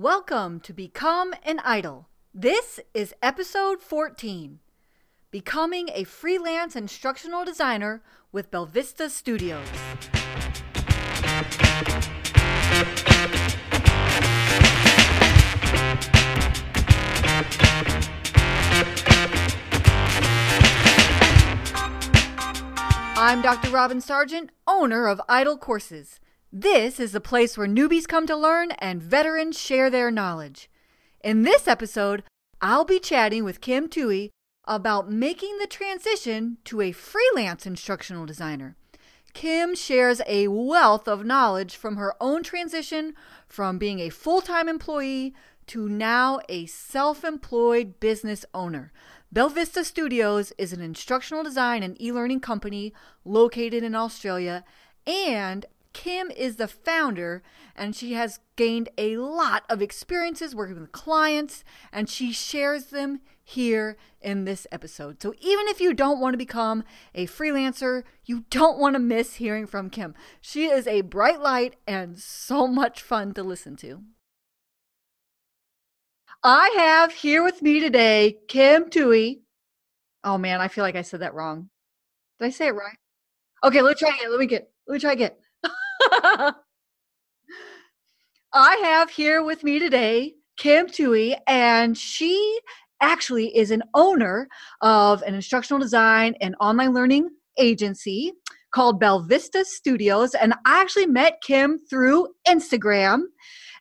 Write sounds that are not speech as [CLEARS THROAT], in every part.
Welcome to Become an Idol. This is episode 14 Becoming a Freelance Instructional Designer with Belvista Studios. I'm Dr. Robin Sargent, owner of Idol Courses. This is the place where newbies come to learn and veterans share their knowledge. In this episode, I'll be chatting with Kim Tuohy about making the transition to a freelance instructional designer. Kim shares a wealth of knowledge from her own transition from being a full time employee to now a self employed business owner. Belvista Studios is an instructional design and e learning company located in Australia, and Kim is the founder, and she has gained a lot of experiences working with clients, and she shares them here in this episode. So even if you don't want to become a freelancer, you don't want to miss hearing from Kim. She is a bright light and so much fun to listen to. I have here with me today Kim Tuohy. Oh man, I feel like I said that wrong. Did I say it right? Okay, let's try again. Let me get. Let me try again. [LAUGHS] I have here with me today Kim Tuohy, and she actually is an owner of an instructional design and online learning agency called Belvista Studios. And I actually met Kim through Instagram.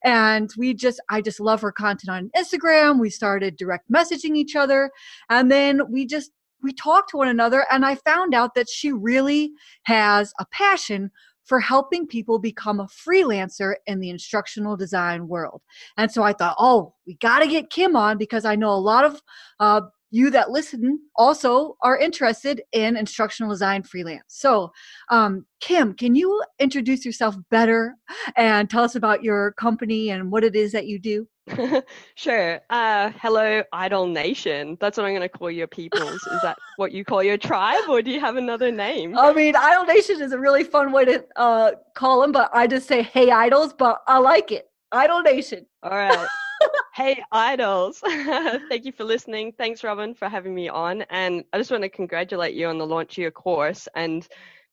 And we just, I just love her content on Instagram. We started direct messaging each other. And then we just, we talked to one another. And I found out that she really has a passion for helping people become a freelancer in the instructional design world. And so I thought, oh, we got to get Kim on because I know a lot of uh, you that listen also are interested in instructional design freelance. So, um, Kim, can you introduce yourself better and tell us about your company and what it is that you do? [LAUGHS] sure. Uh, hello, Idol Nation. That's what I'm going to call your peoples. Is that [LAUGHS] what you call your tribe, or do you have another name? I mean, Idol Nation is a really fun way to uh, call them, but I just say, hey, idols, but I like it. Idol Nation. All right. [LAUGHS] hey, idols. Thank you for listening. Thanks, Robin, for having me on. And I just want to congratulate you on the launch of your course. And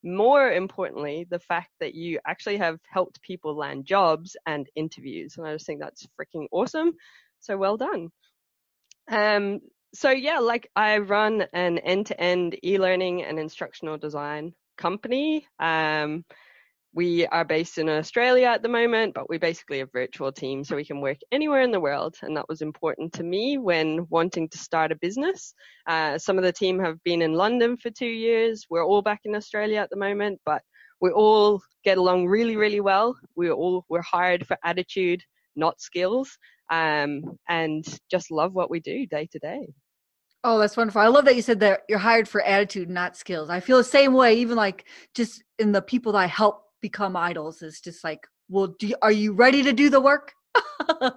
more importantly, the fact that you actually have helped people land jobs and interviews. And I just think that's freaking awesome. So well done. Um, so yeah, like I run an end-to-end e-learning and instructional design company. Um, we are based in Australia at the moment, but we basically a virtual team, so we can work anywhere in the world. And that was important to me when wanting to start a business. Uh, some of the team have been in London for two years. We're all back in Australia at the moment, but we all get along really, really well. We all we're hired for attitude, not skills, um, and just love what we do day to day. Oh, that's wonderful. I love that you said that you're hired for attitude, not skills. I feel the same way, even like just in the people that I help become idols is just like well do you, are you ready to do the work? [LAUGHS]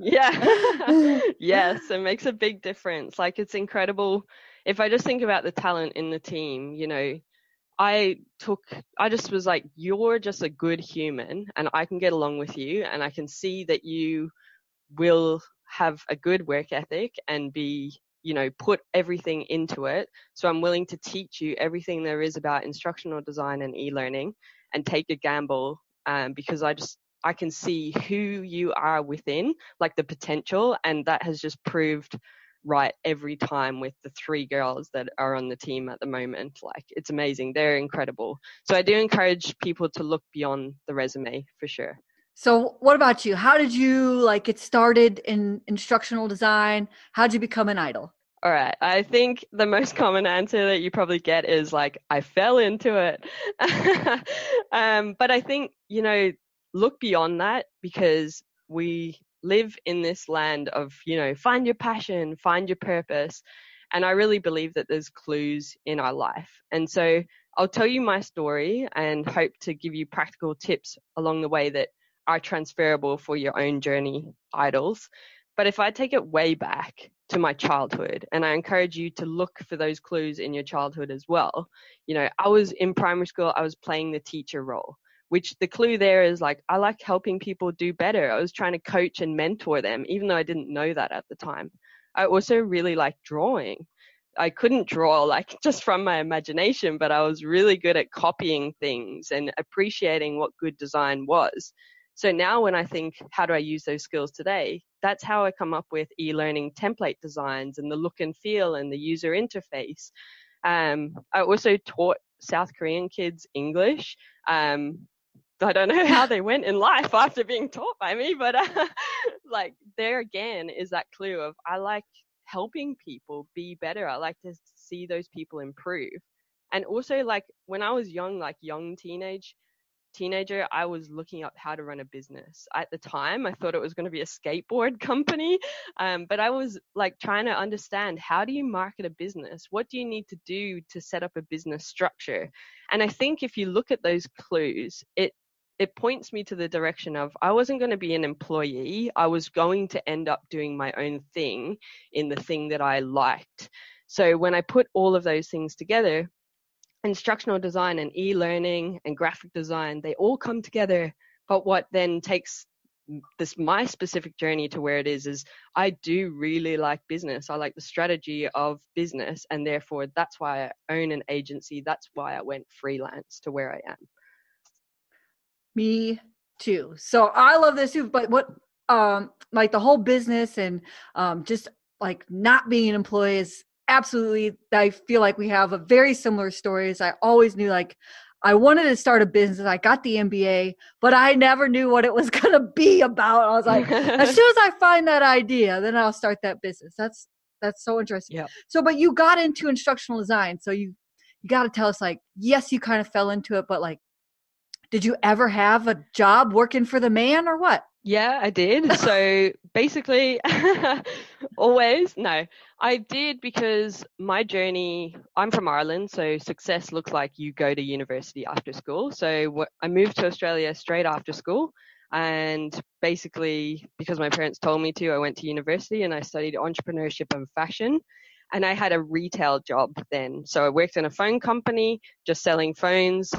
Yeah. [LAUGHS] Yes it makes a big difference. Like it's incredible. If i just think about the talent in the team you know i took i just was like you're just a good human and i can get along with you and i can see that you will have a good work ethic and be you know put everything into it. So i'm willing to teach you everything there is about instructional design and e-learning and take a gamble um, because I just I can see who you are within, like the potential, and that has just proved right every time with the three girls that are on the team at the moment. Like it's amazing. They're incredible. So I do encourage people to look beyond the resume for sure. So what about you? How did you like get started in instructional design? How did you become an idol? All right. I think the most common answer that you probably get is like, I fell into it. [LAUGHS] um, but I think, you know, look beyond that because we live in this land of, you know, find your passion, find your purpose. And I really believe that there's clues in our life. And so I'll tell you my story and hope to give you practical tips along the way that are transferable for your own journey idols. But if I take it way back, to my childhood and i encourage you to look for those clues in your childhood as well you know i was in primary school i was playing the teacher role which the clue there is like I like helping people do better. I was trying to coach and mentor them, even though I didn't know that at the time. I also really like drawing. I couldn't draw like [LAUGHS] just from my imagination, but I was really good at copying things and appreciating what good design was. So now when I think, how do I use those skills today? That's how I come up with e-learning template designs and the look and feel and the user interface. Um, I also taught South Korean kids English. Um, I don't know how they went in life after being taught by me, but uh, [LAUGHS] like there again is that clue of I like helping people be better. I like to see those people improve. And also like when I was young, like young teenage teenager, I was looking up how to run a business. At the time, I thought it was going to be a skateboard [LAUGHS] company, um, but I was like trying to understand how do you market a business? What do you need to do to set up a business structure? And I think if you look at those clues, it it points me to the direction of I wasn't going to be an employee. I was going to end up doing my own thing in the thing that I liked. So when I put all of those things together, instructional design and e-learning and graphic design, they all come together. But what then takes this my specific journey to where it is is I do really like business. I like the strategy of business and therefore that's why I own an agency. That's why I went freelance to where I am. Me too. So I love this too. But what um like the whole business and um just like not being an employee is absolutely i feel like we have a very similar stories. I always knew like i wanted to start a business i got the mba but i never knew what it was [LAUGHS] going to be about. I was like as soon [LAUGHS] as i find that idea then i'll start that business. That's that's so interesting. Yeah so but you got into instructional design so you you got to tell us like yes you kind of fell into it but like did you ever have a job working for the man or what? Yeah, I did. So basically, [LAUGHS] always, no, I did because my journey, I'm from Ireland, so success looks like you go to university after school. So I moved to Australia straight after school. And basically, because my parents told me to, I went to university and I studied entrepreneurship and fashion. And I had a retail job then. So I worked in a phone company, just selling phones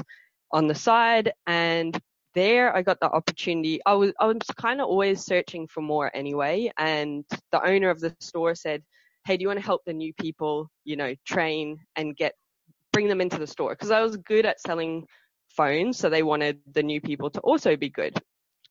on the side. And there I got the opportunity. I was I was kind of always searching for more anyway, and the owner of the store said, "Hey, do you want to help the new people? You know, train and get bring them into the store?" Because I was good at selling phones, so they wanted the new people to also be good.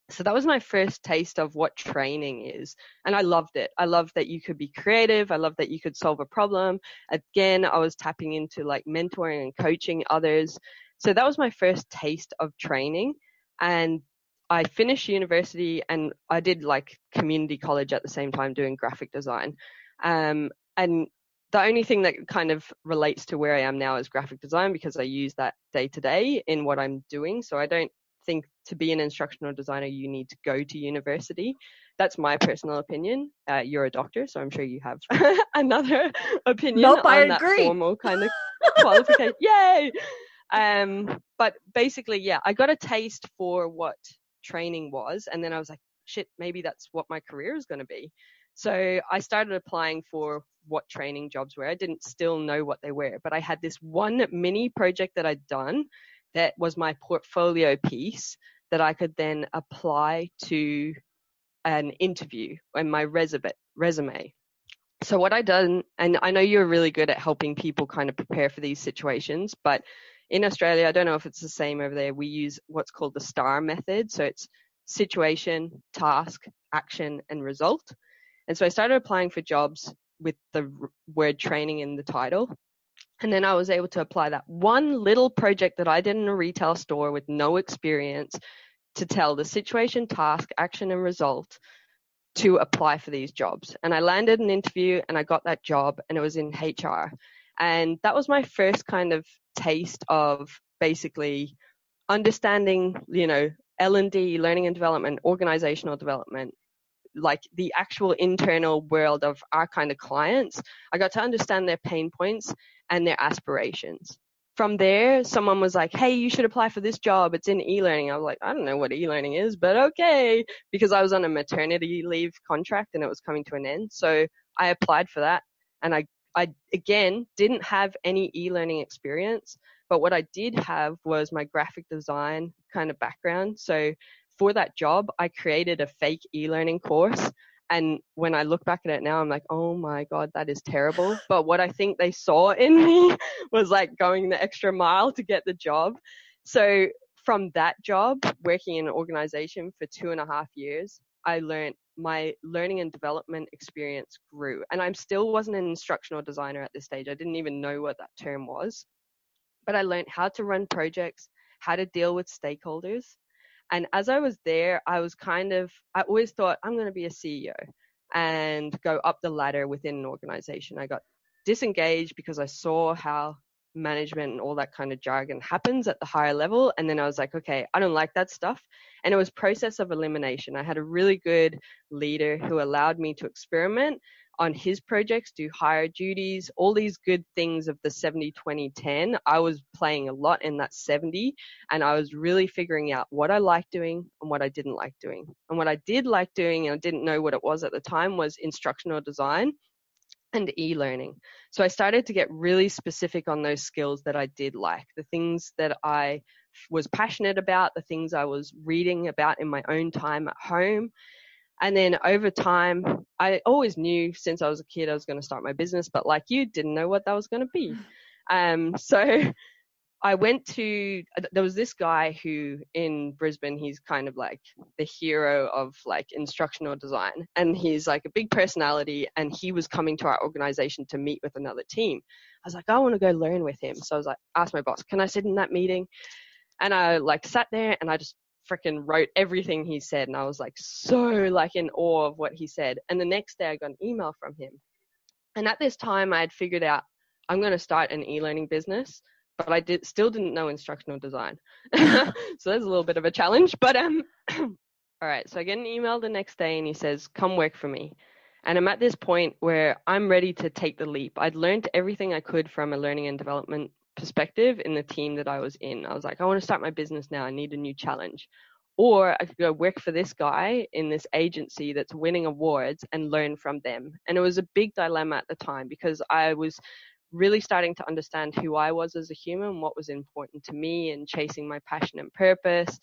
So that was my first taste of what training is. And I loved it. I loved that you could be creative. I loved that you could solve a problem. Again, I was tapping into like mentoring and coaching others. So that was my first taste of training and I finished university and I did like community college at the same time doing graphic design. Um, and the only thing that kind of relates to where I am now is graphic design because I use that day to day in what I'm doing. So I don't think to be an instructional designer you need to go to university. That's my personal opinion. Uh, you're a doctor, so I'm sure you have [LAUGHS] another opinion nope, on I that agree. formal kind of qualification. [LAUGHS] Yay! Um, but basically, yeah, I got a taste for what training was, and then I was like, shit, maybe that's what my career is going to be. So I started applying for what training jobs were. I didn't still know what they were, but I had this one mini project that I'd done that was my portfolio piece that I could then apply to an interview and my resume. So what I done, and I know you're really good at helping people kind of prepare for these situations, but in Australia, I don't know if it's the same over there, we use what's called the STAR method. So it's situation, task, action, and result. And so I started applying for jobs with the word training in the title. And then I was able to apply that one little project that I did in a retail store with no experience to tell the situation, task, action, and result to apply for these jobs. And I landed an interview and I got that job and it was in HR. And that was my first kind of taste of basically understanding, you know, L&D, learning and development, organizational development, like the actual internal world of our kind of clients. I got to understand their pain points and their aspirations. From there, someone was like, hey, you should apply for this job. It's in e-learning. I was like, I don't know what e-learning is, but okay. Because I was on a maternity leave contract and it was coming to an end. So I applied for that and I I again didn't have any e-learning experience, but what I did have was my graphic design kind of background. So for that job, I created a fake e-learning course. And when I look back at it now, I'm like, oh my God, that is terrible. [LAUGHS] But what I think they saw in me [LAUGHS] was like going the extra mile to get the job. So from that job, working in an organization for two and a half years, I learned my learning and development experience grew. And I still wasn't an instructional designer at this stage. I didn't even know what that term was. But I learned how to run projects, how to deal with stakeholders. And as I was there, I was kind of, I always thought I'm going to be a CEO and go up the ladder within an organization. I got disengaged because I saw how management and all that kind of jargon happens at the higher level. And then i was like okay i don't like that stuff. And it was process of elimination. I had a really good leader who allowed me to experiment on his projects do higher duties all these good things of the 70 20 10 i was playing a lot in that 70 and i was really figuring out what i liked doing and what i didn't like doing. And what i did like doing and i didn't know what it was at the time was instructional design and e-learning. So I started to get really specific on those skills that I did like, the things that I was passionate about, the things I was reading about in my own time at home. And then over time, I always knew since I was a kid I was going to start my business, but like you, didn't know what that was going to be. Um, [LAUGHS] so I went to uh, there was this guy who in Brisbane he's kind of like the hero of like instructional design and he's like a big personality and he was coming to our organization to meet with another team. I was like I want to go learn with him. So I was like asked my boss, "Can I sit in that meeting?" And I like sat there and I just freaking wrote everything he said and I was like so like in awe of what he said. And the next day I got an email from him. And at this time I had figured out I'm going to start an e-learning business but I did still didn't know instructional design. [LAUGHS] so there's a little bit of a challenge. But um, [CLEARS THROAT] all right. So I get an email the next day, and he says, "Come work for me." And I'm at this point where I'm ready to take the leap. I'd learned everything I could from a learning and development perspective in the team that I was in. I was like, I want to start my business now. I need a new challenge. Or I could go work for this guy in this agency that's winning awards and learn from them. And it was a big dilemma at the time because I was really starting to understand who I was as a human, what was important to me, and chasing my passion and purpose.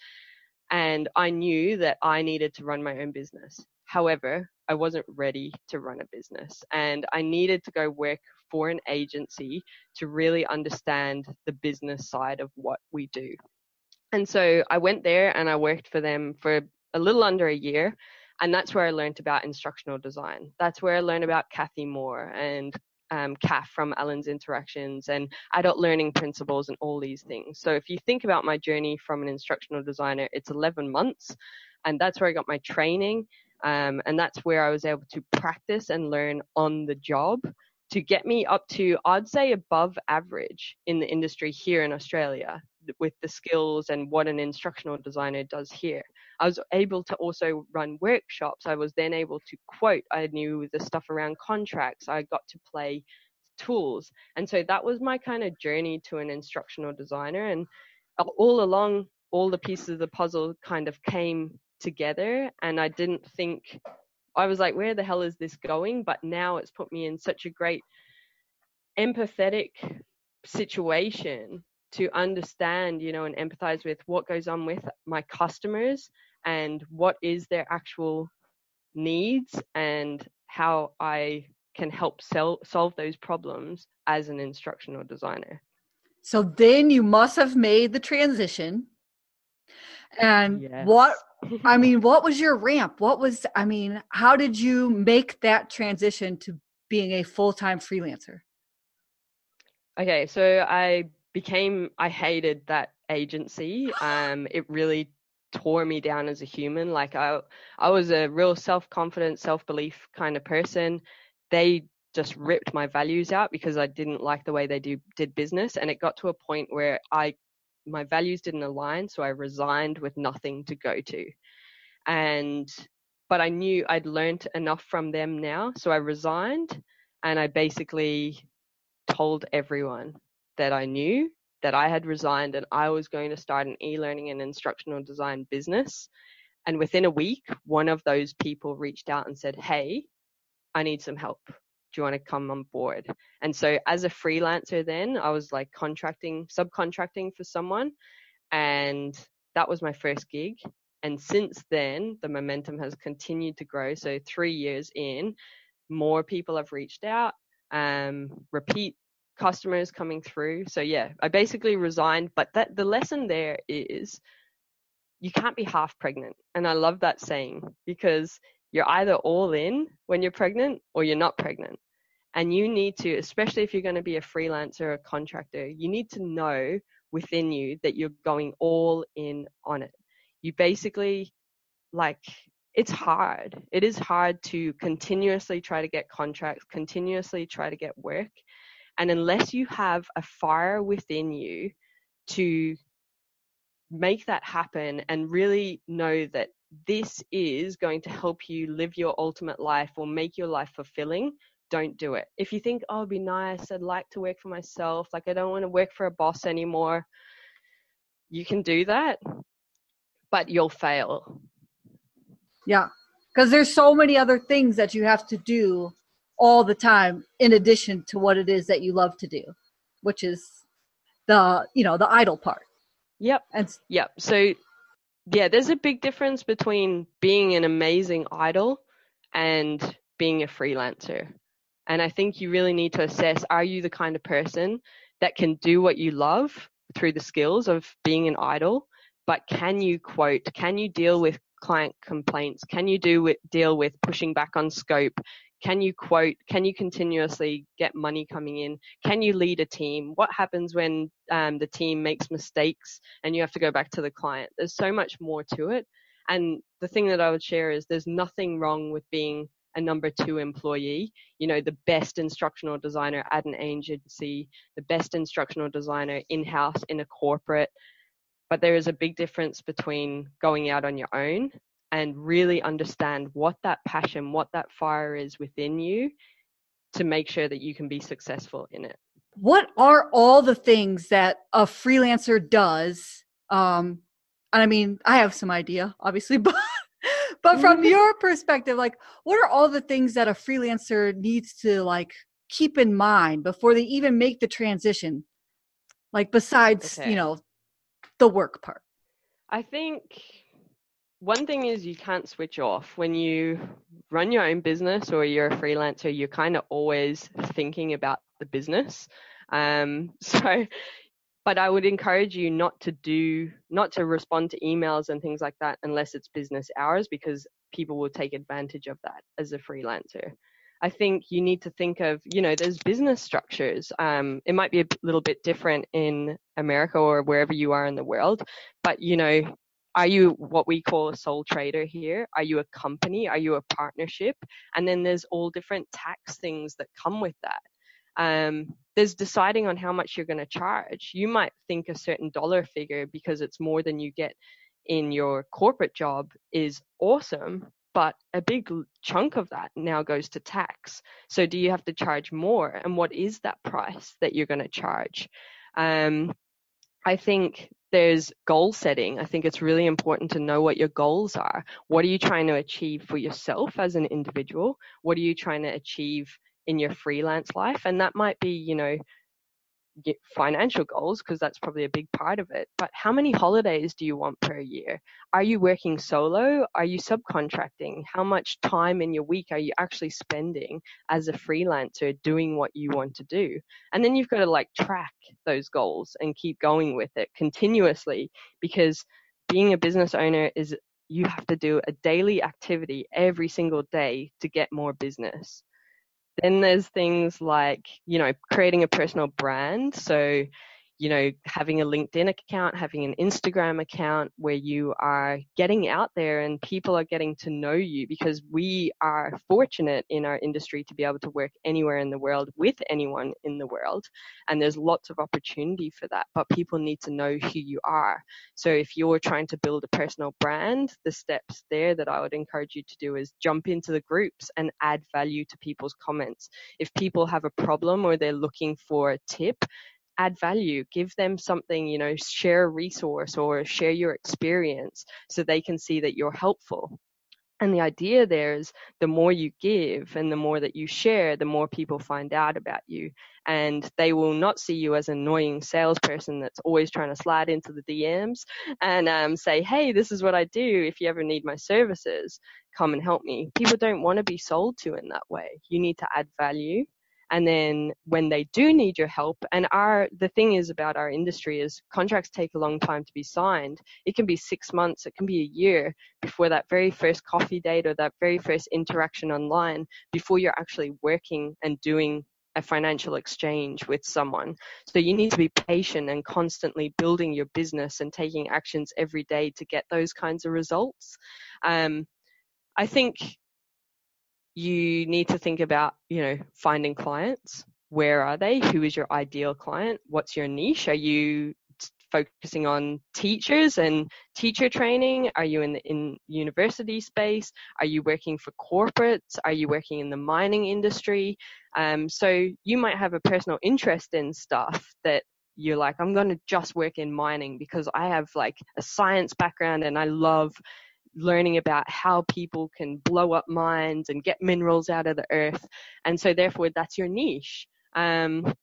And I knew that I needed to run my own business. However, I wasn't ready to run a business and I needed to go work for an agency to really understand the business side of what we do. And so I went there and I worked for them for a little under a year. And that's where I learned about instructional design. That's where I learned about Cathy Moore and um, CAF from Allen's Interactions and adult learning principles and all these things. So if you think about my journey from an instructional designer, it's 11 months, and that's where I got my training, um, and that's where I was able to practice and learn on the job to get me up to, I'd say, above average in the industry here in Australia with the skills and what an instructional designer does here. I was able to also run workshops. I was then able to quote. I knew the stuff around contracts. I got to play tools. And so that was my kind of journey to an instructional designer. And all along, all the pieces of the puzzle kind of came together. And I didn't think, I was like, where the hell is this going? But now it's put me in such a great empathetic situation to understand, you know, and empathize with what goes on with my customers and what is their actual needs and how I can help sell, solve those problems as an instructional designer. So then you must have made the transition. And yes. what [LAUGHS] I mean, what was your ramp? What was I mean, how did you make that transition to being a full-time freelancer? Okay, so I became I hated that agency. Um, it really tore me down as a human. Like I I was a real self-confident, self-belief kind of person. They just ripped my values out because I didn't like the way they do did business and it got to a point where I my values didn't align so I resigned with nothing to go to. And but I knew I'd learned enough from them now so I resigned and I basically told everyone that I knew that I had resigned and I was going to start an e learning and instructional design business. And within a week, one of those people reached out and said, Hey, I need some help. Do you want to come on board? And so, as a freelancer, then I was like contracting, subcontracting for someone. And that was my first gig. And since then, the momentum has continued to grow. So three years in, more people have reached out, um, repeat customers coming through. So yeah, I basically resigned. But that the lesson there is you can't be half pregnant. And I love that saying because you're either all in when you're pregnant or you're not pregnant. And you need to, especially if you're going to be a freelancer or a contractor, you need to know within you that you're going all in on it. You basically, like, it's hard. It is hard to continuously try to get contracts, continuously try to get work. And unless you have a fire within you to make that happen and really know that this is going to help you live your ultimate life or make your life fulfilling, don't do it. If you think, oh, it'd be nice, I'd like to work for myself, like I don't want to work for a boss anymore, you can do that, but you'll fail. Yeah, because there's so many other things that you have to do all the time in addition to what it is that you love to do, which is the, you know, the idol part. Yep. And yep. So yeah, there's a big difference between being an amazing idol and being a freelancer. And I think you really need to assess are you the kind of person that can do what you love through the skills of being an idol, but can you quote, can you deal with client complaints? Can you do with, deal with pushing back on scope? Can you quote? Can you continuously get money coming in? Can you lead a team? What happens when um, the team makes mistakes and you have to go back to the client? There's so much more to it. And the thing that I would share is there's nothing wrong with being a number two employee, you know, the best instructional designer at an agency, the best instructional designer in house in a corporate. But there is a big difference between going out on your own and really understand what that passion, what that fire is within you to make sure that you can be successful in it. What are all the things that a freelancer does? Um, and I mean, I have some idea, obviously, [LAUGHS] but but from your perspective, like, what are all the things that a freelancer needs to like keep in mind before they even make the transition? Like, besides, okay. you know, the work part. I think one thing is you can't switch off when you run your own business or you're a freelancer you're kind of always thinking about the business um, [LAUGHS] so but i would encourage you not to do not to respond to emails and things like that unless it's business hours because people will take advantage of that as a freelancer I think you need to think of, you know, there's business structures. Um, it might be a little bit different in America or wherever you are in the world, but you know, are you what we call a sole trader here? Are you a company? Are you a partnership? And then there's all different tax things that come with that. Um, there's deciding on how much you're going to charge. You might think a certain dollar figure because it's more than you get in your corporate job is awesome, but a big chunk of that now goes to tax. So do you have to charge more? And what is that price that you're going to charge? Um, I think there's goal setting. I think it's really important to know what your goals are. What are you trying to achieve for yourself as an individual? What are you trying to achieve in your freelance life? And that might be, you know, financial goals because that's probably a big part of it but how many holidays do you want per year? Are you working solo? Are you subcontracting? How much time in your week are you actually spending as a freelancer doing what you want to do? And then you've got to like track those goals and keep going with it continuously because being a business owner is you have to do a daily activity every single day to get more business then there's things like, you know, creating a personal brand. So you know, having a LinkedIn account, having an Instagram account where you are getting out there and people are getting to know you because we are fortunate in our industry to be able to work anywhere in the world with anyone in the world. And there's lots of opportunity for that, but people need to know who you are. So if you're trying to build a personal brand, the steps there that I would encourage you to do is jump into the groups and add value to people's comments. If people have a problem or they're looking for a tip, add value give them something you know share a resource or share your experience so they can see that you're helpful And the idea there is the more you give and the more that you share, the more people find out about you. And they will not see you as an annoying salesperson that's always trying to slide into the DMs and um, say, hey, this is what I do. If you ever need my services, come and help me. People don't want to be sold to in that way. You need to add value and then when they do need your help and our the thing is about our industry is contracts take a long time to be signed it can be six months it can be a year before that very first coffee date or that very first interaction online before you're actually working and doing a financial exchange with someone. So you need to be patient and constantly building your business and taking actions every day to get those kinds of results. Um, I think you need to think about, you know, finding clients. Where are they? Who is your ideal client? What's your niche? Are you focusing on teachers and teacher training? Are you in the in university space? Are you working for corporates? Are you working in the mining industry? Um, so you might have a personal interest in stuff that you're like, I'm going to just work in mining because I have like a science background and I love learning about how people can blow up mines and get minerals out of the earth. And so, therefore, that's your niche. Um,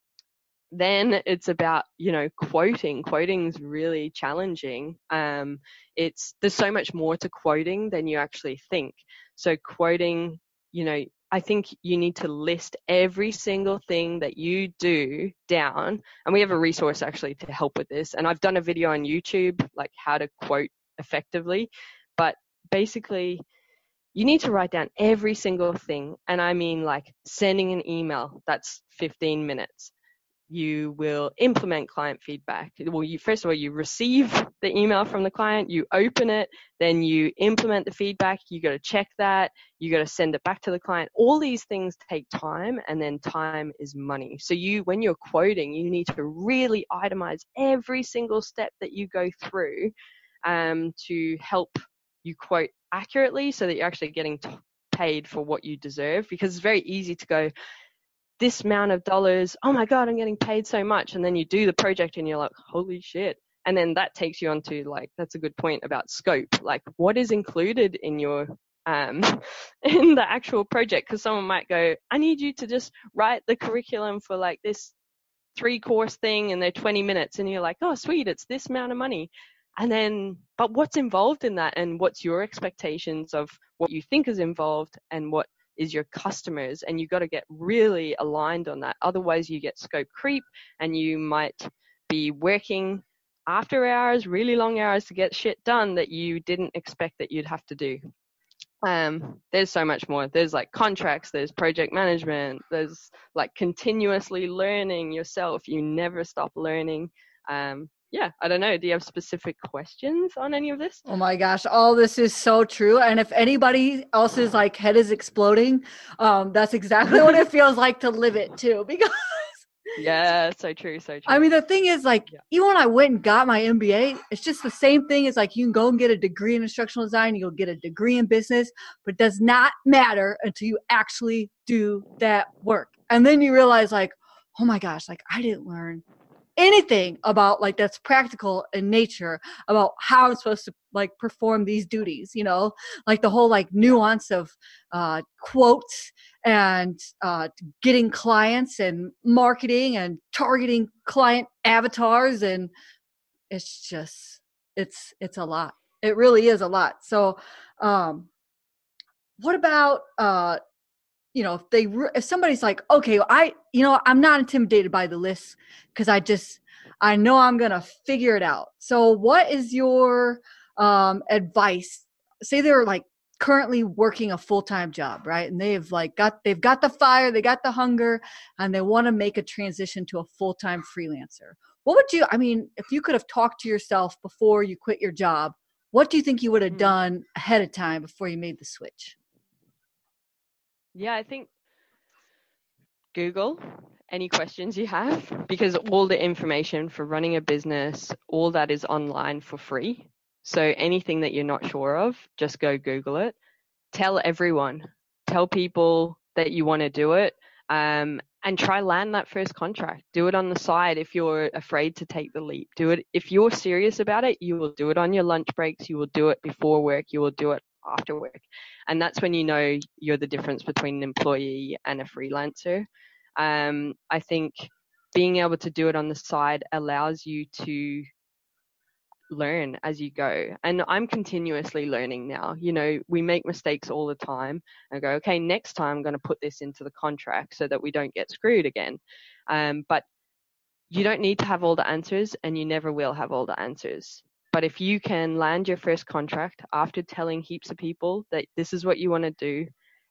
then it's about you know quoting. Quoting is really challenging. Um, it's there's so much more to quoting than you actually think. So quoting you know i think you need to list every single thing that you do down. And we have a resource actually to help with this. And i've done a video on youtube like how to quote effectively basically you need to write down every single thing. And I mean, like sending an email, that's 15 minutes. You will implement client feedback. Well, you first of all, you receive the email from the client, you open it, then you implement the feedback. You got to check that. You got to send it back to the client. All these things take time, and then time is money. So you, when you're quoting, you need to really itemize every single step that you go through um, to help you quote accurately so that you're actually getting t- paid for what you deserve because it's very easy to go this amount of dollars oh my god i'm getting paid so much and then you do the project and you're like holy shit. And then that takes you on to like that's a good point about scope like what is included in your um [LAUGHS] in the actual project? Because someone might go i need you to just write the curriculum for like this three course thing and they're 20 minutes and you're like oh sweet it's this amount of money and then but what's involved in that and what's your expectations of what you think is involved and what is your customers? And you got to get really aligned on that. Otherwise you get scope creep and you might be working after hours really long hours to get shit done that you didn't expect that you'd have to do. Um, there's so much more. There's like contracts there's project management there's like continuously learning yourself. You never stop learning. Um, yeah, I don't know. Do you have specific questions on any of this? Oh my gosh, all this is so true. And if anybody else's like head is exploding, um, that's exactly what it [LAUGHS] feels like to live it too. [LAUGHS] Because yeah, so true, so true. I mean, the thing is, like, yeah. even when I went and got my MBA, it's just the same thing It's like you can go and get a degree in instructional design, you'll get a degree in business, but it does not matter until you actually do that work. And then you realize, like, oh my gosh, like I didn't learn anything about like that's practical in nature about how I'm supposed to like perform these duties, you know, like the whole like nuance of uh, quotes and uh, getting clients and marketing and targeting client avatars and it's just it's it's a lot. It really is a lot. So um what about uh you know if they if somebody's like okay i you know i'm not intimidated by the list because i just i know i'm gonna figure it out. So what is your um advice? Say they're like currently working a full-time job right and they've like got they've got the fire they got the hunger and they want to make a transition to a full-time freelancer. What would you i mean if you could have talked to yourself before you quit your job what do you think you would have mm-hmm. done ahead of time before you made the switch yeah, I think Google any questions you have because all the information for running a business, all that is online for free. So anything that you're not sure of, just go Google it. Tell everyone, tell people that you want to do it. Um, and try land that first contract. Do it on the side if you're afraid to take the leap. Do it if you're serious about it. You will do it on your lunch breaks. You will do it before work. You will do it after work. And that's when you know you're the difference between an employee and a freelancer. Um, I think being able to do it on the side allows you to learn as you go. And I'm continuously learning now. You know, we make mistakes all the time and go, okay, next time I'm going to put this into the contract so that we don't get screwed again. Um, but you don't need to have all the answers and you never will have all the answers. But if you can land your first contract after telling heaps of people that this is what you want to do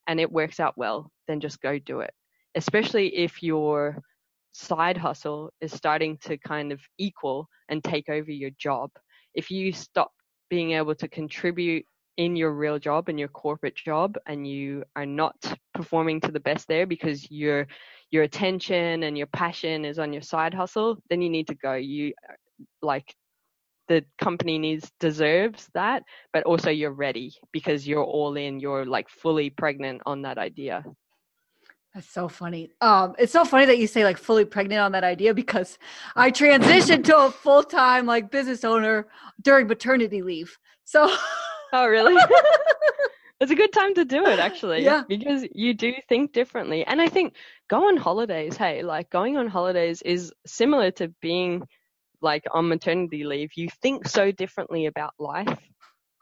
and it works out well, then just go do it. Especially if your side hustle is starting to kind of equal and take over your job. If you stop being able to contribute in your real job and your corporate job and you are not performing to the best there because your your attention and your passion is on your side hustle then you need to go you like the company needs deserves that but also you're ready because you're all in you're like fully pregnant on that idea that's so funny. Um, it's so funny that you say like fully pregnant on that idea because I transitioned to a full time like business owner during maternity leave. So, [LAUGHS] oh really? [LAUGHS] it's a good time to do it actually. Yeah. Because you do think differently, and I think go on holidays. Hey, like going on holidays is similar to being like on maternity leave, you think so differently about life.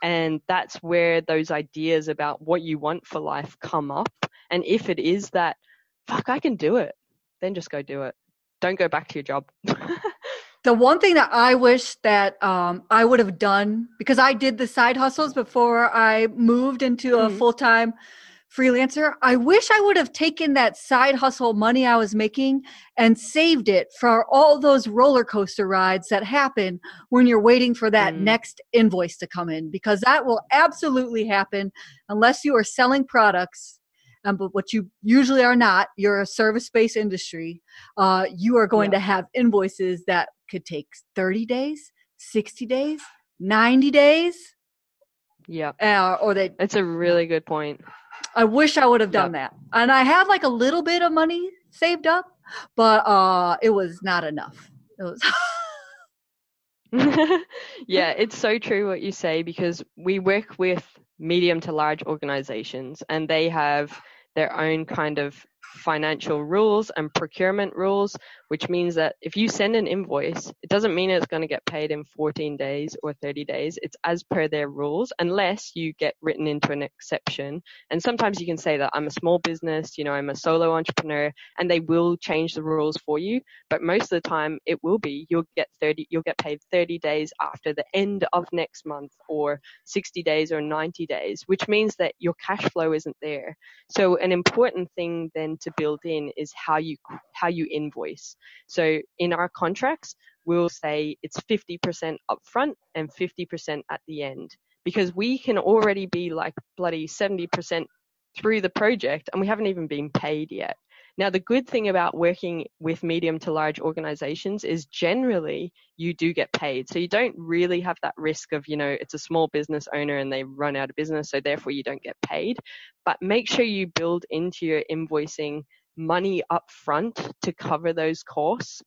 And that's where those ideas about what you want for life come up. And if it is that, fuck, I can do it, then just go do it. Don't go back to your job. [LAUGHS] the one thing that I wish that um, I would have done, because I did the side hustles before I moved into a mm-hmm. full time freelancer. I wish I would have taken that side hustle money I was making and saved it for all those roller coaster rides that happen when you're waiting for that mm. next invoice to come in, because that will absolutely happen unless you are selling products. Um, but what you usually are not, you're a service based industry. Uh, you are going yeah. to have invoices that could take 30 days, 60 days, 90 days. Yeah. Uh, or that. It's a really good point. I wish I would have done that. And I have like a little bit of money saved up, but uh it was not enough. It was [LAUGHS] [LAUGHS] yeah, it's so true what you say because we work with medium to large organizations and they have their own kind of financial rules and procurement rules, which means that if you send an invoice, it doesn't mean it's going to get paid in 14 days or 30 days. It's as per their rules, unless you get written into an exception. And sometimes you can say that I'm a small business, you know, I'm a solo entrepreneur, and they will change the rules for you. But most of the time, it will be you'll get 30, you'll get paid 30 days after the end of next month, or 60 days or 90 days, which means that your cash flow isn't there. So an important thing then to build in is how you how you invoice. So in our contracts, we'll say it's 50% upfront and 50% at the end because we can already be like bloody 70% through the project and we haven't even been paid yet. Now, the good thing about working with medium to large organizations is generally you do get paid. So you don't really have that risk of, you know, it's a small business owner and they run out of business, so therefore you don't get paid. But make sure you build into your invoicing money up front to cover those costs.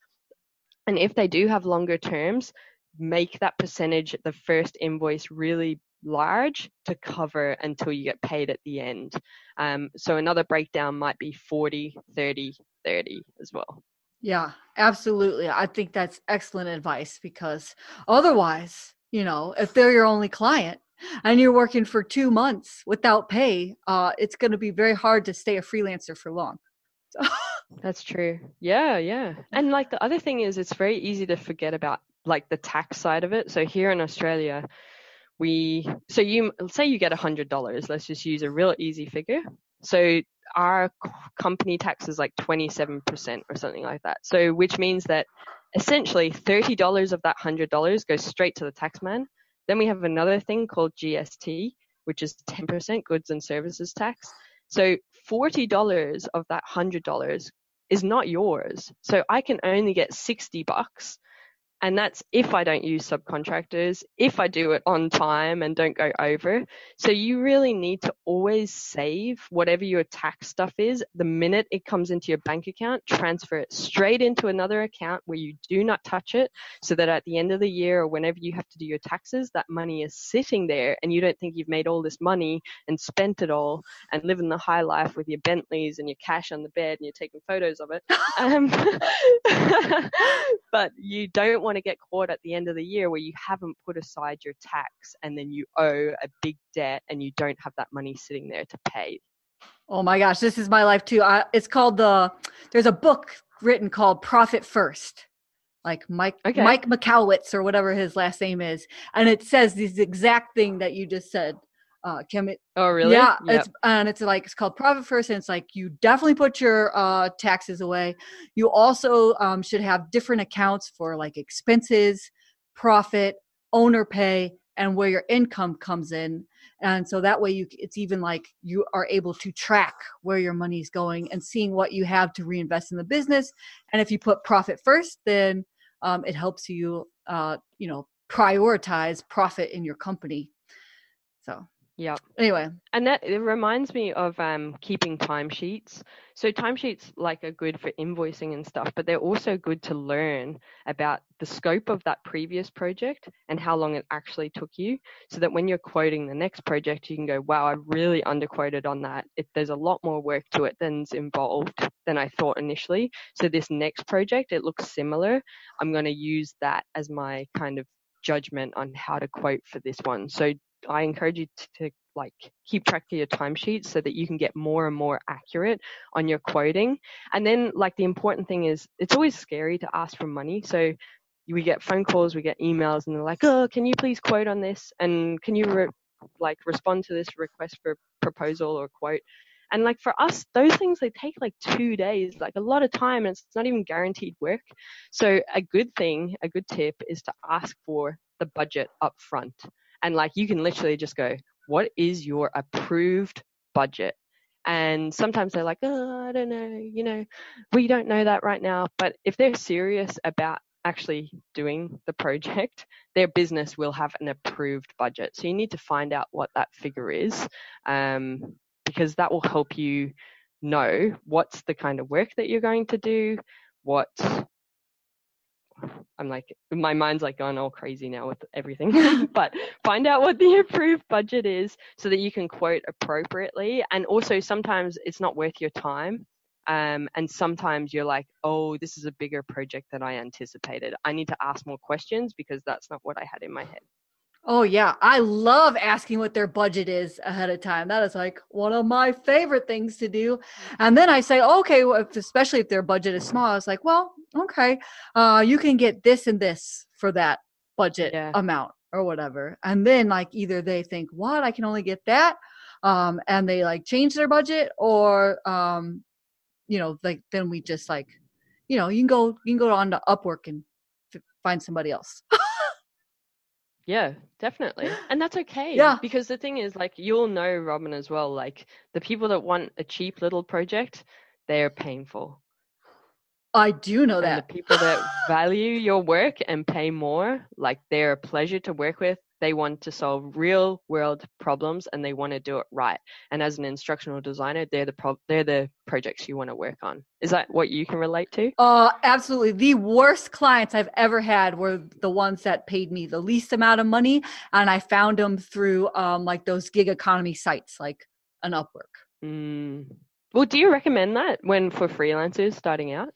And if they do have longer terms, make that percentage, the first invoice, really large to cover until you get paid at the end. Um, so another breakdown might be 40, 30, 30 as well. Yeah, absolutely. I think that's excellent advice because otherwise, you know, if they're your only client and you're working for two months without pay, uh, it's going to be very hard to stay a freelancer for long. [LAUGHS] That's true. Yeah, yeah. And like the other thing is, it's very easy to forget about like the tax side of it. So here in Australia, we so you say you get hundred dollars let's just use a real easy figure. So our company tax is like 27% or something like that. So which means that essentially $30 of that $100 goes straight to the taxman then we have another thing called gst which is 10% goods and services tax. So $40 of that $100 is not yours. So i can only get 60 bucks And that's if I don't use subcontractors, if I do it on time and don't go over. So you really need to always save whatever your tax stuff is. The minute it comes into your bank account, transfer it straight into another account where you do not touch it so that at the end of the year or whenever you have to do your taxes, that money is sitting there and you don't think you've made all this money and spent it all and living the high life with your Bentleys and your cash on the bed and you're taking photos of it. [LAUGHS] Um, [LAUGHS] but you don't want to get caught at the end of the year where you haven't put aside your tax and then you owe a big debt and you don't have that money sitting there to pay. Oh my gosh, this is my life too. I, it's called the. There's a book written called Profit First, like Mike okay. Mike Michalowicz or whatever his last name is, and it says this exact thing that you just said uh. Oh really? Yeah, yep. it's and it's like it's called profit first, and it's like you definitely put your uh taxes away. You also um, should have different accounts for like expenses, profit, owner pay, and where your income comes in. And so that way you it's even like you are able to track where your money is going and seeing what you have to reinvest in the business. And if you put profit first, then um, it helps you uh, you know prioritize profit in your company. So yeah. Anyway. And that it reminds me of um, keeping timesheets. So timesheets like are good for invoicing and stuff, but they're also good to learn about the scope of that previous project and how long it actually took you, so that when you're quoting the next project, you can go, "Wow, I really underquoted on that. It, there's a lot more work to it than's involved than I thought initially. So this next project, it looks similar. I'm going to use that as my kind of judgment on how to quote for this one. So I encourage you to, to, like keep track of your timesheets so that you can get more and more accurate on your quoting. And then like the important thing is it's always scary to ask for money. So we get phone calls, we get emails, and they're like, "Oh, can you please quote on this? And can you re- like respond to this request for proposal or quote?" And like for us, those things they take like two days, like a lot of time, and it's not even guaranteed work. So a good thing, a good tip is to ask for the budget up front. And like you can literally just go, what is your approved budget? And sometimes they're like, oh, I don't know, you know, we don't know that right now. But if they're serious about actually doing the project, [LAUGHS] their business will have an approved budget. So you need to find out what that figure is um, because that will help you know what's the kind of work that you're going to do, what I'm like, my mind's like gone all crazy now with everything. [LAUGHS] [LAUGHS] but find out what the approved budget is so that you can quote appropriately. And also, sometimes it's not worth your time. Um, and sometimes you're like, oh, this is a bigger project than I anticipated. I need to ask more questions because that's not what I had in my head. Oh yeah, I love asking what their budget is ahead of time. That is like one of my favorite things to do. And then I say, okay, well, especially if their budget is small, I was like, well, okay, uh, you can get this and this for that budget yeah. amount or whatever. And then like either they think, what, I can only get that, um, and they like change their budget, or um, you know, like then we just like, you know, you can go you can go on to Upwork and f- find somebody else. [LAUGHS] Yeah, definitely. And that's okay. Yeah. Because the thing is, like, you'll know, Robin, as well, like, the people that want a cheap little project, they're painful. I do know and that. The people that [LAUGHS] value your work and pay more, like, they're a pleasure to work with they want to solve real world problems and they want to do it right. And as an instructional designer, they're the pro- they're the projects you want to work on. Is that what you can relate to? Uh, absolutely. The worst clients I've ever had were the ones that paid me the least amount of money, and I found them through um, like those gig economy sites, like an Upwork. Mm. Well, do you recommend that when for freelancers starting out?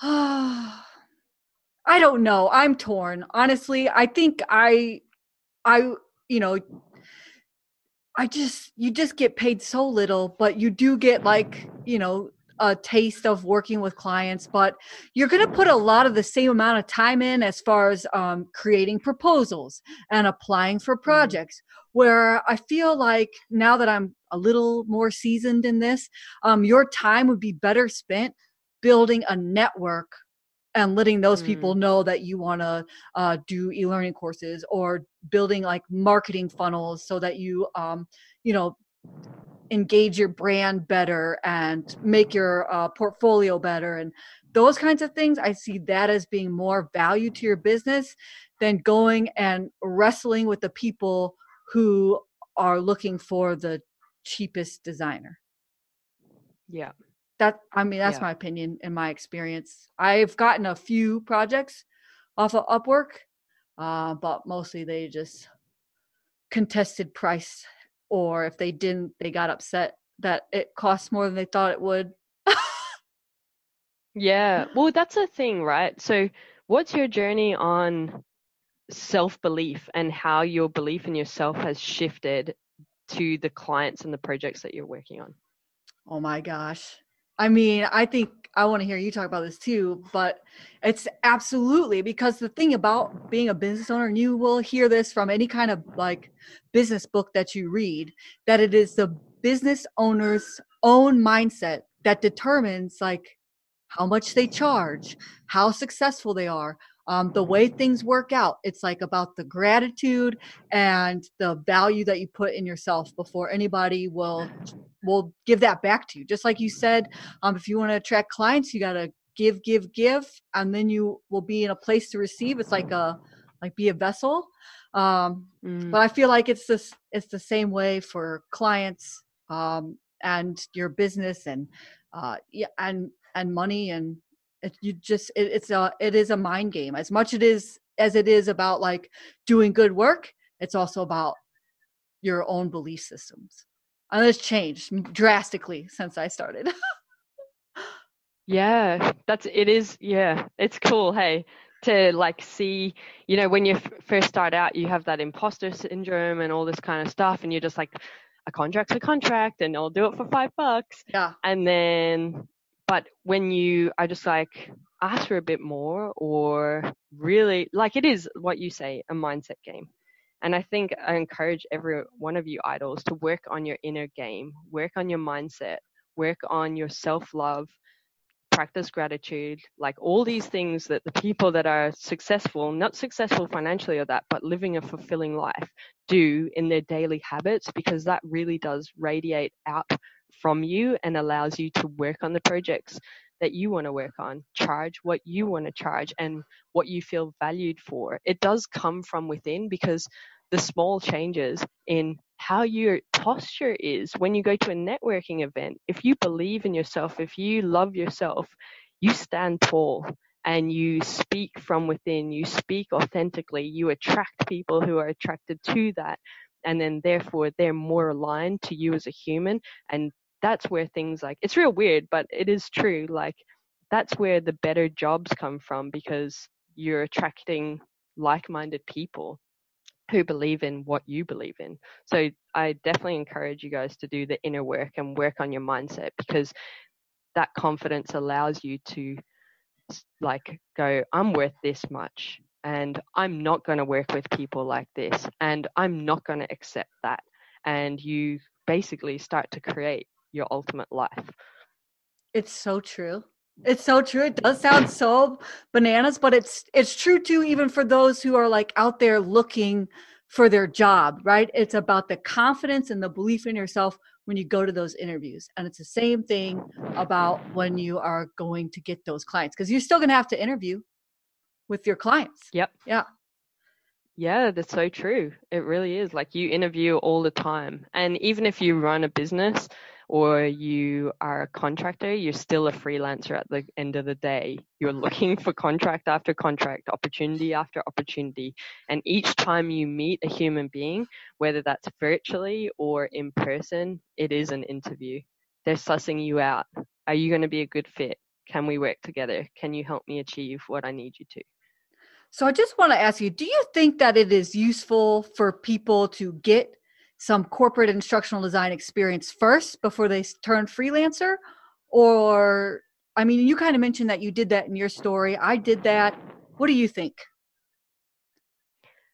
[SIGHS] I don't know. I'm torn. Honestly, I think I I, you know, I just, you just get paid so little, but you do get like, you know, a taste of working with clients, but you're going to put a lot of the same amount of time in as far as um, creating proposals and applying for mm-hmm. projects. Where I feel like now that I'm a little more seasoned in this, um, your time would be better spent building a network and letting those mm. people know that you want to uh, do e-learning courses or building like marketing funnels so that you um, you know engage your brand better and make your uh, portfolio better and those kinds of things i see that as being more value to your business than going and wrestling with the people who are looking for the cheapest designer yeah that i mean that's Yeah. my opinion in my experience i've gotten a few projects off of upwork uh, but mostly they just contested price or if they didn't they got upset that it costs more than they thought it would Yeah, well, that's a thing, right? So, what's your journey on self belief and how your belief in yourself has shifted to the clients and the projects that you're working on? oh my gosh i mean i think i want to hear you talk about this too but it's absolutely because the thing about being a business owner and you will hear this from any kind of like business book that you read that it is the business owner's own mindset that determines like how much they charge how successful they are um, the way things work out it's like about the gratitude and the value that you put in yourself before anybody will will give that back to you. Just like you said um, if you want to attract clients you got to give give give and then you will be in a place to receive. It's like a like be a vessel. Um, Mm, but i feel like it's this it's the same way for clients um, and your business and uh, yeah and and money and it, you just it, it's a it is a mind game as much it is as it is about like doing good work it's also about your own belief systems and it's changed drastically since i started [LAUGHS] Yeah, that's it is. Yeah, it's cool. Hey, to like see, you know, when you f- first start out, you have that imposter syndrome and all this kind of stuff, and you're just like, a contract's a contract, and I'll do it for five bucks. yeah and then but when you are just like ask for a bit more or really like it is what you say a mindset game. And i think i encourage every one of you idols to work on your inner game work on your mindset work on your self-love practice gratitude like all these things that the people that are successful not successful financially or that but living a fulfilling life do in their daily habits because that really does radiate out from you and allows you to work on the projects that you want to work on, charge what you want to charge and what you feel valued for. It does come from within because the small changes in how your posture is when you go to a networking event, if you believe in yourself, if you love yourself, you stand tall and you speak from within, you speak authentically, you attract people who are attracted to that and then therefore they're more aligned to you as a human and that's where things like it's real weird but it is true like that's where the better jobs come from because you're attracting like-minded people who believe in what you believe in. So i definitely encourage you guys to do the inner work and work on your mindset because that confidence allows you to like go i'm worth this much and i'm not going to work with people like this and i'm not going to accept that and you basically start to create your ultimate life It's so true. It's so true. It does sound so bananas, but it's it's true too even for those who are like out there looking for their job, right? It's about the confidence and the belief in yourself when you go to those interviews. And it's the same thing about when you are going to get those clients because you're still going to have to interview with your clients. Yep. Yeah. Yeah, that's so true. It really is. Like you interview all the time. And even if you run a business or you are a contractor, you're still a freelancer at the end of the day. You're looking for contract after contract, opportunity after opportunity. And each time you meet a human being, whether that's virtually or in person, it is an interview. They're sussing you out. Are you going to be a good fit? Can we work together? Can you help me achieve what I need you to? So I just want to ask you, do you think that it is useful for people to get some corporate instructional design experience first before they turn freelancer? Or I mean, you kind of mentioned that you did that in your story. I did that. What do you think?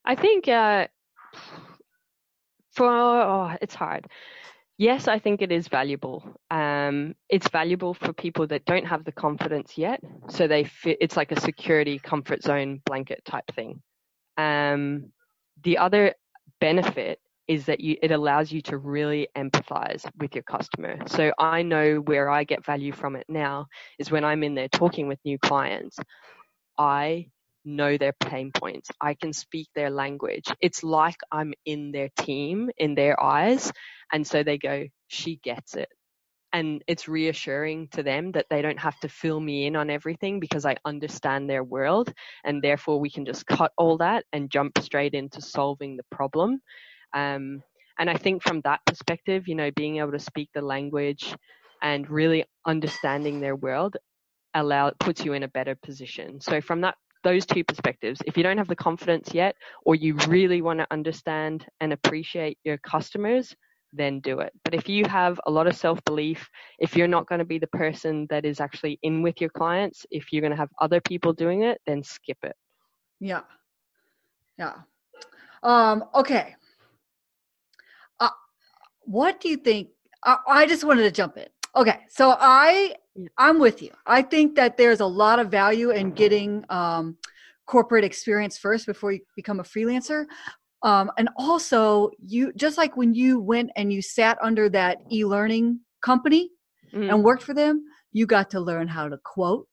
I think uh, for oh, it's hard. Yes, I think it is valuable. Um, it's valuable for people that don't have the confidence yet, so they fit. It's like a security comfort zone blanket type thing. Um, the other benefit is that you it allows you to really empathize with your customer. So I know where I get value from it now is when I'm in there talking with new clients. I know their pain points. I can speak their language. It's like I'm in their team, in their eyes. And so they go, she gets it. And it's reassuring to them that they don't have to fill me in on everything because I understand their world. And therefore, we can just cut all that and jump straight into solving the problem. Um, and I think from that perspective, you know, being able to speak the language and really understanding their world allow puts you in a better position. So from that those two perspectives, if you don't have the confidence yet or you really want to understand and appreciate your customers, then do it. But if you have a lot of self-belief, if you're not going to be the person that is actually in with your clients, if you're going to have other people doing it, then skip it. Yeah. Yeah. Um okay Uh, what do you think? I, I just wanted to jump in. Okay, so I I'm with you. I think that there's a lot of value in getting um, corporate experience first before you become a freelancer. Um, and also, you just like when you went and you sat under that e-learning company mm. and worked for them, you got to learn how to quote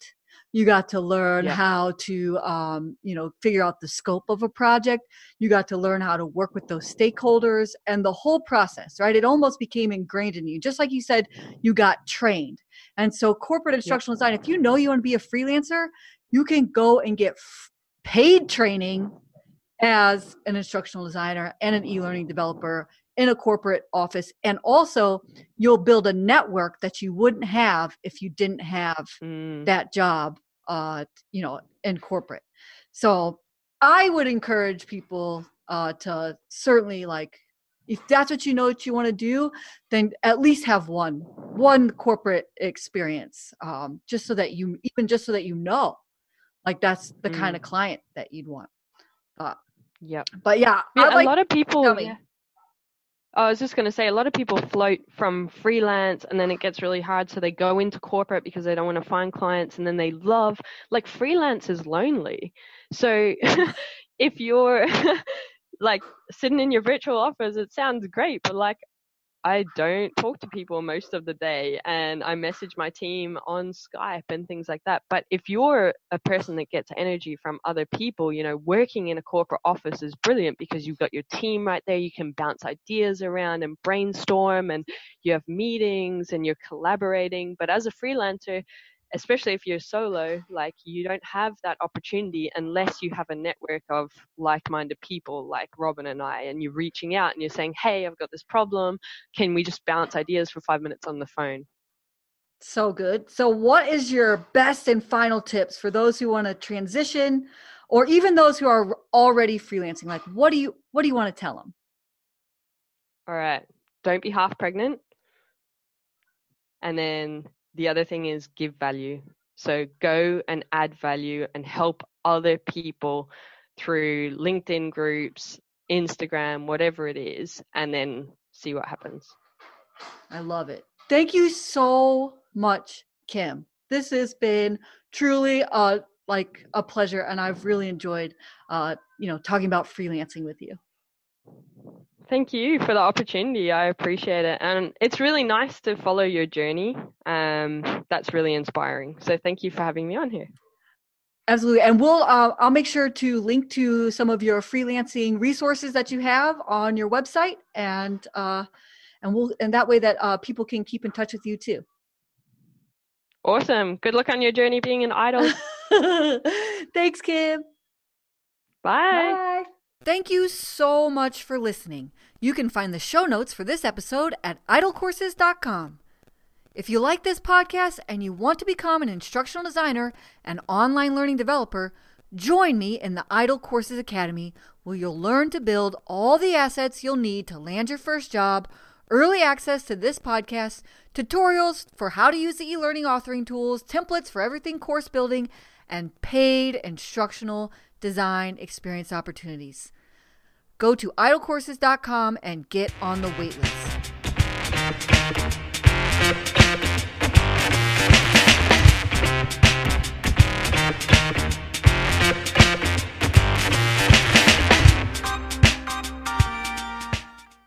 you got to learn yeah. how to um, you know figure out the scope of a project you got to learn how to work with those stakeholders and the whole process right it almost became ingrained in you just like you said you got trained and so corporate instructional yeah. design if you know you want to be a freelancer you can go and get f- paid training as an instructional designer and an e-learning developer in a corporate office and also you'll build a network that you wouldn't have if you didn't have mm. that job uh you know in corporate so i would encourage people uh to certainly like if that's what you know what you want to do then at least have one one corporate experience um just so that you even just so that you know like that's the mm. kind of client that you'd want uh, yeah but yeah, yeah a like, lot of people. I was just going to say a lot of people float from freelance and then it gets really hard. So they go into corporate because they don't want to find clients and then they love, like, freelance is lonely. So [LAUGHS] if you're [LAUGHS] like sitting in your virtual office, it sounds great, but like, I don't talk to people most of the day and I message my team on Skype and things like that. But if you're a person that gets energy from other people, you know, working in a corporate office is brilliant because you've got your team right there. You can bounce ideas around and brainstorm and you have meetings and you're collaborating. But as a freelancer, especially if you're solo, like you don't have that opportunity unless you have a network of like minded people like Robin and I, and you're reaching out and you're saying, Hey, I've got this problem. Can we just bounce ideas for five minutes on the phone? So good. So, what is your best and final tips for those who want to transition or even those who are already freelancing? Like, what do you what do you want to tell them? All right. Don't be half pregnant. And then the other thing is give value. So go and add value and help other people through LinkedIn groups, Instagram, whatever it is, and then see what happens. I love it. Thank you so much, Kim. This has been truly uh like a pleasure and I've really enjoyed uh you know talking about freelancing with you. Thank you for the opportunity. I appreciate it. And it's really nice to follow your journey. Um, that's really inspiring. So thank you for having me on here. Absolutely. And we'll, uh, I'll make sure to link to some of your freelancing resources that you have on your website. And, uh, and we'll, and that way that uh, people can keep in touch with you too. Awesome. Good luck on your journey being an idol. [LAUGHS] Thanks, Kim. Bye. Bye. Thank you so much for listening. You can find the show notes for this episode at idolcourses.com. If you like this podcast and you want to become an instructional designer and online learning developer, join me in the Idol Courses Academy where you'll learn to build all the assets you'll need to land your first job, early access to this podcast, tutorials for how to use the e learning authoring tools, templates for everything course building, and paid instructional design experience opportunities. Go to idolcourses.com and get on the waitlist.